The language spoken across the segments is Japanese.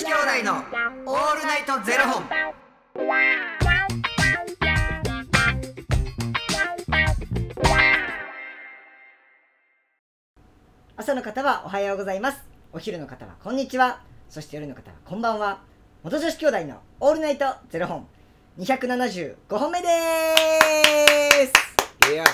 子兄弟のオールナイトゼロ本。朝の方はおはようございます。お昼の方はこんにちは。そして夜の方はこんばんは。元女子兄弟のオールナイトゼロ本。275本目です。いや、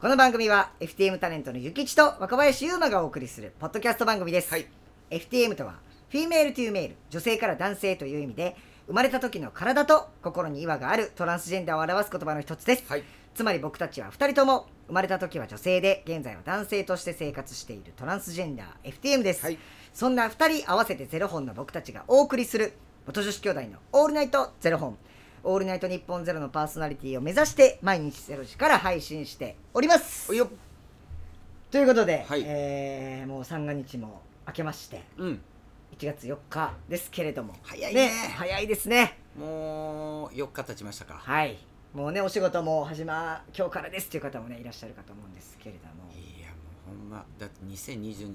この番組は FTM タレントのゆきちと若林優馬がお送りするポッドキャスト番組です、はい。FTM とはフィメールというメール女性から男性という意味で生まれた時の体と心に違和があるトランスジェンダーを表す言葉の一つです。はい、つまり僕たちは2人とも生まれた時は女性で現在は男性として生活しているトランスジェンダー FTM です、はい。そんな2人合わせてゼロ本の僕たちがお送りする元女子兄弟の「オールナイトゼロ本」「オールナイト日本ゼロのパーソナリティを目指して毎日ゼロ時から配信しております。ということで、はい。えーもう三が日も明けましてうん、1月4日ですけれども早いね早いですねもう四日経ちましたか。はいもうねお仕事も始ま今日からですっていう方もねいらっしゃるかと思うんですけれどもいや、もうほんま、だって2022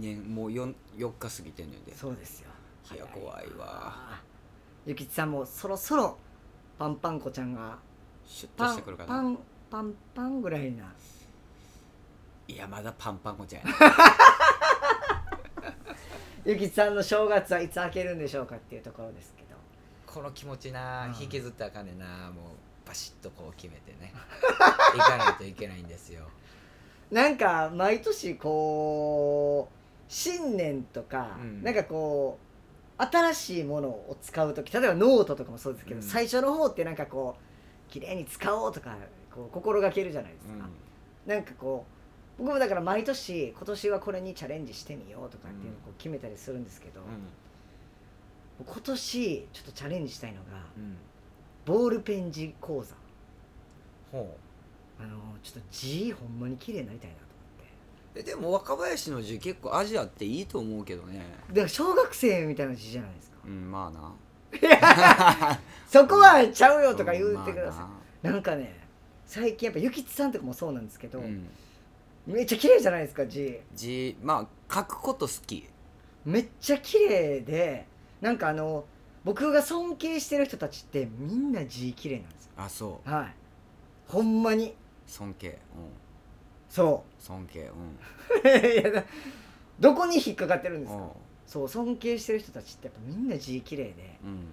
年もう四四日過ぎてんねんで。そうですよいや、怖いわ。ゆきちさんもそろそろパンパン子ちゃんがシュッとしてくるかな。パンパンパンぐらいないや、まだパンパンこちゃんや。ゆきちさんの正月はいつ明けるんでしょうかっていうところですけど。この気持ちな、うん。引きずったらあかんねんなもうバシッとこう決めてね。行かないといけないんですよ。なんか毎年こう新年とか、うん。なんかこう新しいものを使う時例えばノートとかもそうですけど、うん。最初の方ってなんかこう綺麗に使おうとかこう心がけるじゃないですうん。か、なんかこう僕もだから毎年今年はこれにチャレンジしてみようとかっていうのをこう決めたりするんですけど、今年ちょっとチャレンジしたいのがうん、うん、ボールペン字講座。ほあのちょっと字ほんまに綺麗になりたいなとえでも若林の字結構味あっていいと思うけどね。思ってだから小学生みたいな字じゃないですか。うん、まあな。そこはちゃうよとか言うてください、まあな。んかね最近やっぱゆきつさんとかもそうなんですけど、なうん、めっちゃ綺麗じゃないですか字字まあ書くこと好き。めっちゃ綺麗でなんかあの僕が尊敬してる人たちってみんな字綺麗なんですよあ、そう。はいほんまに尊敬。うん。そ尊敬。うん。う いやだどこに引っかかってるんですかうんそう尊敬してる人たちってやっぱみんな字綺麗でうん。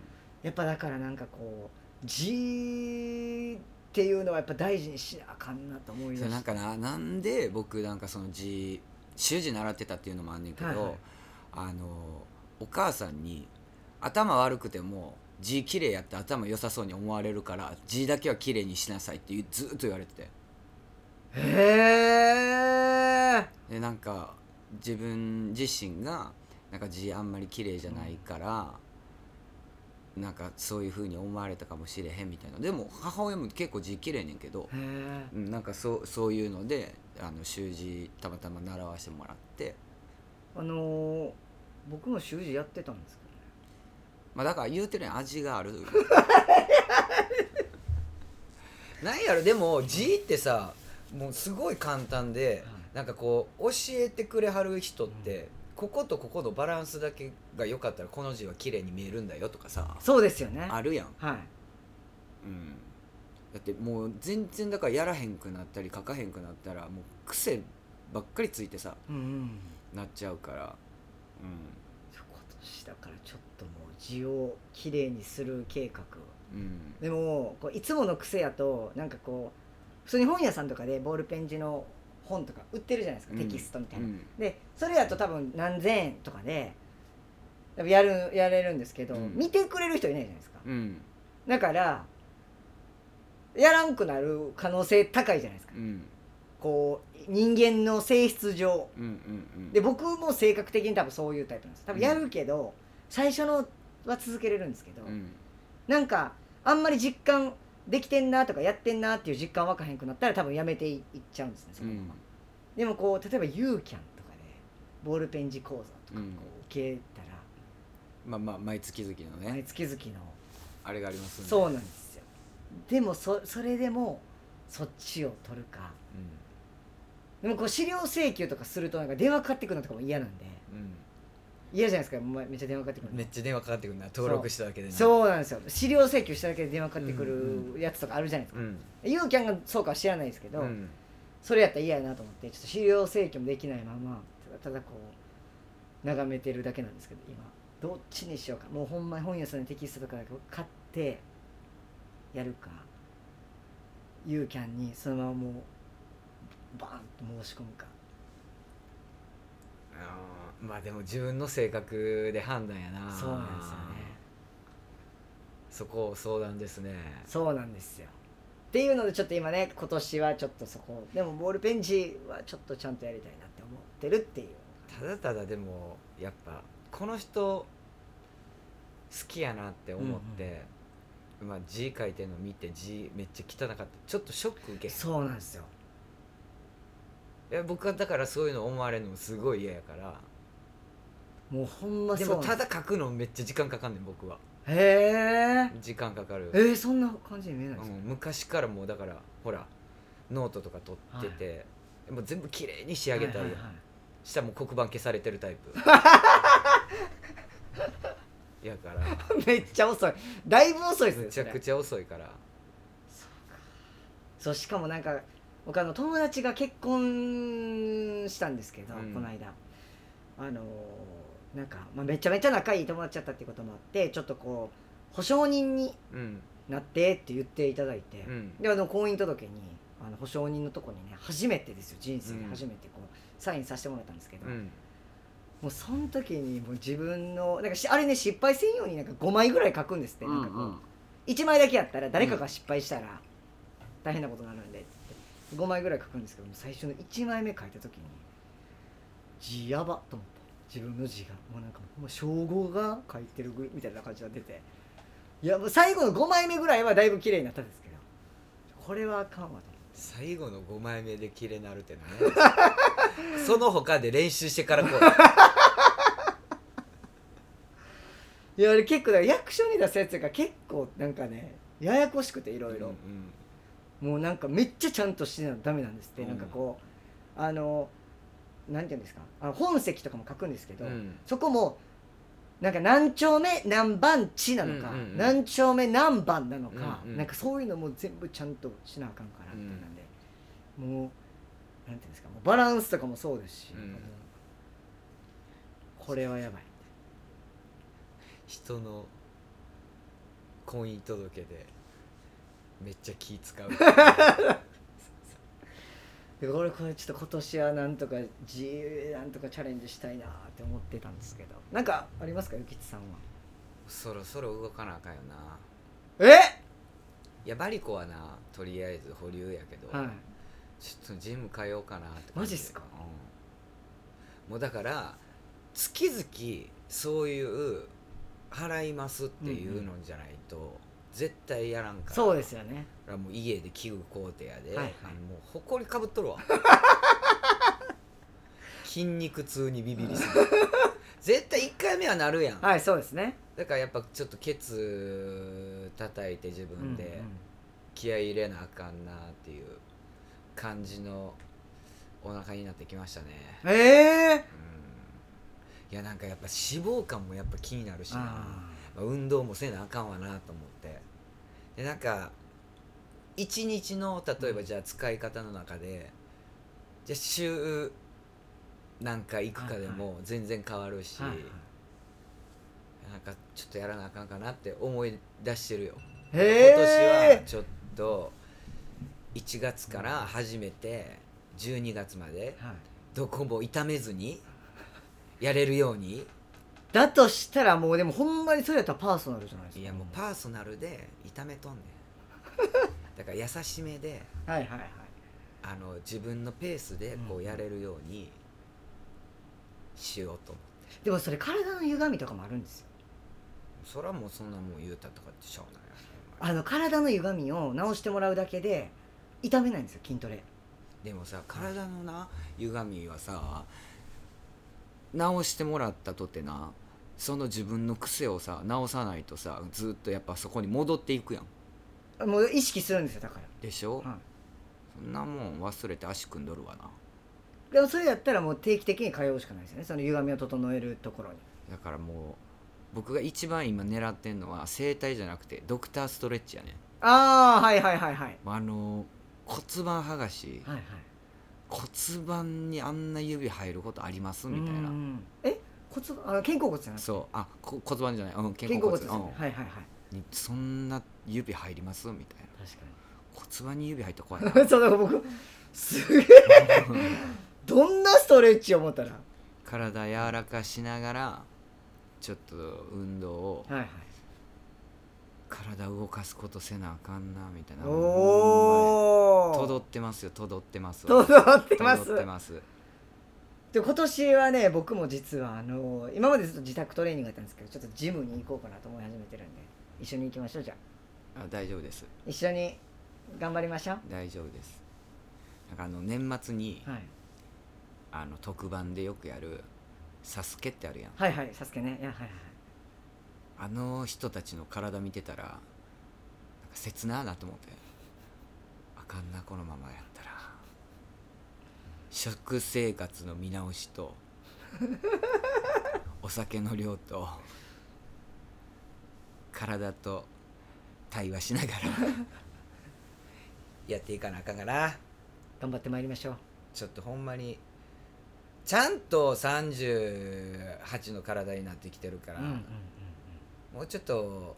やっぱだからなんかこう字っていうのはやっぱ大事にしなあかんなと思いそましなんかななんで僕なんかその字習字習ってたっていうのもあんねんけど、はいはい。あのお母さんに頭悪くても字綺麗やって頭良さそうに思われるから字だけは綺麗にしなさいってずっと言われてて。へえでなんか自分自身がなんか字あんまり綺麗じゃないから、なんかそういう風に思われたかもしれへんみたいな。でも母親も結構字綺麗ねんけど、なんかそうそういうのであの習字たまたま習わせてもらって、あのー、僕も習字やってたんですけどね。まあ、だから言うてるやん。味がある。なんやろでも字ってさもうすごい簡単で、はい。なんかこう教えてくれはる人って、こことここのバランスだけが良かったらこの字は綺麗に見えるんだよとかさそうですよね。あるやん、はい。うん、だってもう全然だからやらへんくなったり書かへんくなったらもう癖ばっかりついてさうんうん。なっちゃうから、うん、今年だからちょっともう字をきれいにする計画うん。でもこういつもの癖やとなんかこう普通に本屋さんとかでボールペン字の本とか売ってるじゃないですか、うん。テキストみたいな、うん。でそれやと多分何千円とかでやるやれるんですけど、うん。見てくれる人いないじゃないですか。うん。だからやらんくなる可能性高いじゃないですか。うん。こう人間の性質上。で僕も性格的に多分そういうタイプなんです。多分やるけど、最初のは続けれるんですけど、うん。なんかあんまり実感できてんなとかやってんなっていう実感わかへんくなったら多分やめていいっちゃうんですねそのまま、でもこう例えばユーキャンとかでボールペン字講座とかこううん受けたら、まあまあ毎月々のね。毎月々の。あれがありますんで。そうなんですよ。でもそそれでもそっちを取るか。でもこう資料請求とかするとなんか電話かかってくるのとかも嫌なんで。うん、うん、嫌じゃないですか。めっちゃ電話かかってくるの。めっちゃ電話かかってくるな。登録しただけでなそう。なんですよ。資料請求しただけで電話かかってくるやつとかあるじゃないですか、うん。ユーキャンがそうかは知らないですけど、うん。それやったら嫌やなと思ってちょっと資料請求もできないままただただこう眺めてるだけなんですけど今どっちにしようか。もうほんまに本屋さんでテキストとか買ってやるか。ユーキャンにそのままもうバーンと申し込むか。あーまあでも自分の性格で判断やな。そうなんですよね。そこを相談ですね。そうなんですよっていうのでちょっと今ね今年はちょっとそこでもボールペン字はちょっとちゃんとやりたいなって思ってるっていう。ただただでもやっぱこの人好きやなって思って、まあ字書いてるの見て字めっちゃ汚かったちょっとショック受けそうなんですよ。いや僕はだからそういうの思われるのすごい嫌やからもうほんまでそうもただ書くのめっちゃ時間かかんねん僕は。へえ時間かかる。えー、そんな感じに見えないですか、うん、昔からもうだからほらノートとか取ってて、もう全部綺麗に仕上げたいよ、はいはいはい。下も黒板消されてるタイプ。やから。めっちゃ遅い。だいぶ遅いですねめちゃくちゃ遅いから。そうしかもなんか僕あの友達が結婚したんですけど、うん。この間。あのーなんか、まあ、めちゃめちゃ仲いい友達だったっていうこともあってちょっとこう保証人にうん。なってって言っていただいて、うん。であの婚姻届にあの保証人のとこにね初めてですよ人生で初めてこう、サインさせてもらったんですけど、うん。もうその時にもう自分のなんかしあれね失敗せんようになんか5枚ぐらい書くんですって、なんかこう。1枚だけやったら誰かが失敗したら大変なことになるんでって。5枚ぐらい書くんですけども最初の1枚目書いた時に字やばと思った自分の字がもうなんかもう称号が書いてるぐみたいな感じが出て。いやもう最後の5枚目ぐらいはだいぶ綺麗になったんですけど。これはあかんわと最後の5枚目で綺麗になるってね。その他で練習してからこう。いやあれ結構役所に出すやつが結構なんかねややこしくていろいろうん。もうなんかめっちゃちゃんとしてなダメなんですって、うんなんかこうあのなんていうんですか？あの本籍とかも書くんですけど、うん。そこもなんか何丁目何番地なのか、うんうんうん。何丁目何番なのか、うんうん。なんかそういうのも全部ちゃんとしなあかんからみたいなんで、もうなんていうんですか？もうバランスとかもそうですし、うん。これはやばい人の婚姻届でめっちゃ気使う。で 俺これちょっと今年はなんとか自由なんとかチャレンジしたいなって思ってたんですけど。なんかありますかゆきちさんは？そろそろ動かなあかんよな。え？いやバリコはなとりあえず保留やけど、はい。ちょっとジム通おうかなってマジっすか？うん。もうだから月々そういう払いますっていうのじゃないと、絶対やらんから。そうですよねらもう家で器具工程やで、はいはいもうほこりかぶっとるわ。筋肉痛にビビりすぎ。る 絶対1回目はなるやん。はいそうですね。だからやっぱちょっとケツ叩いて自分で気合い入れなあかんなっていう感じのお腹になってきましたね。ええうん。いやなんかやっぱ脂肪肝もやっぱ気になるしな。あまあ運動もせなあかんわなと思って。でなんか一日の例えばじゃあ使い方の中で、じゃあ週何回行くかでも全然変わるし、はいはい。なんかちょっとやらなあかんかなって思い出してるよ。へ今年えはちょっと1月から始めて12月まではい。どこも痛めずにやれるように。だとしたらもうでもほんまにそれやったらパーソナルじゃないですか。いやもうパーソナルで痛めとんねんだから優しめではいはいはい。あの自分のペースでこううん。やれるようにしようと思うでもそれ体の歪みとかもあるんですよ。そらもうそんなもん言うたとかってしょうがないあの体の歪みを直してもらうだけで痛めないんですよ筋トレ。でもさ体のな歪みはさ直してもらったとてなその自分の癖をさ直さないとさずっとやっぱそこに戻っていくやんもう意識するんですよだから。でしょ、はいそんなもん忘れて足組んどるわな。でもそれやったらもう定期的に通うしかないですよねその歪みを整えるところに。だからもう僕が一番今狙ってんのは整体じゃなくてドクターストレッチやねああはいはいはいはい。あの骨盤剥がし。はいはい。骨盤にあんな指入ることありますみたいな。うんえ？骨盤？あ肩甲骨じゃなくて？そう。あこ骨盤じゃない、うん、肩肩甲骨甲骨ね。うん。はいはいはいにそんな指入ります？みたいな。確か骨盤に指入ったら怖いな。に そうだから僕すげえ。どんなストレッチを思ったら？体柔らかしながらちょっと運動を。はいはい。体動かすことせなあかんなみたいな。おおとどってますよとどってます。とわどってます。とどってます。で今年はね僕も実はあの今までずっと自宅トレーニングやったんですけどちょっとジムに行こうかなと思い始めてるんで一緒に行きましょうじゃあ。あ大丈夫です。一緒に頑張りましょう。大丈夫です。なんかあの年末にはい。あの特番でよくやる「サスケってあるやん。はいはいサスケね。いやはいはいあの人たちの体見てたらなんか切なあなと思って。あかんなこのままやったら。食生活の見直しと お酒の量と体と対話しながら やっていかなあかんかな。頑張ってまいりましょう。ちょっとほんまにちゃんと38の体になってきてるから、うんうんもうちょっと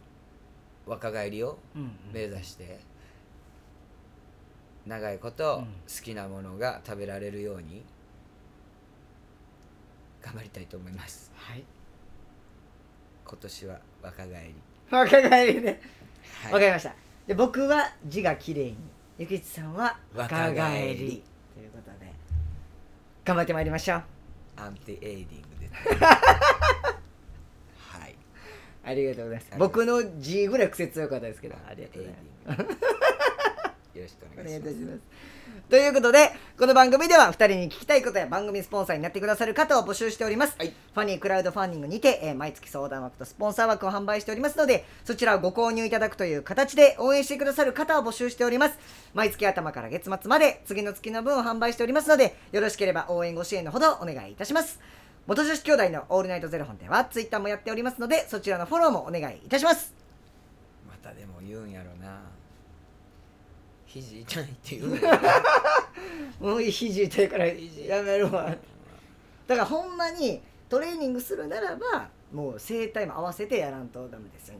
若返りをうんうん。目指して長いことうん。好きなものが食べられるように頑張りたいと思います。はい。今年は若返り若返りでわ、かはい。りました。で僕は字が綺麗に。ゆきちさんは若返り。若返りということで。頑張ってまいりましょう。アンティエイディングで。はい。ありがとうございます。僕の字ぐらい癖強かったですけど。ありがとうございますよろしくおお願いします。願いいたしますということでこの番組では2人に聞きたいことや番組スポンサーになってくださる方を募集しております、はい。ファニークラウドファンディングにて、えー毎月相談枠とスポンサー枠を販売しておりますのでそちらをご購入いただくという形で応援してくださる方を募集しております。毎月頭から月末まで次の月の分を販売しておりますのでよろしければ応援ご支援のほどお願いいたします。元女子兄弟のオールナイトゼロ本ではツイッターもやっておりますのでそちらのフォローもお願いいたします。またでも言うんやろな肘痛いって言う。もう肘痛いからやめるわ。だからほんまにトレーニングするならばもう整体も合わせてやらんとダメですよ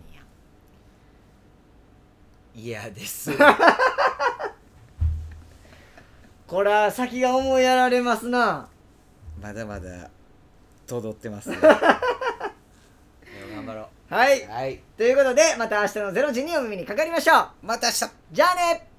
にや嫌です。これは先が思いやられますな。まだまだとどってます、ね、頑張ろはい。うはい。ということでまた明日の0時にお耳にかかりましょう。また明日。じゃあね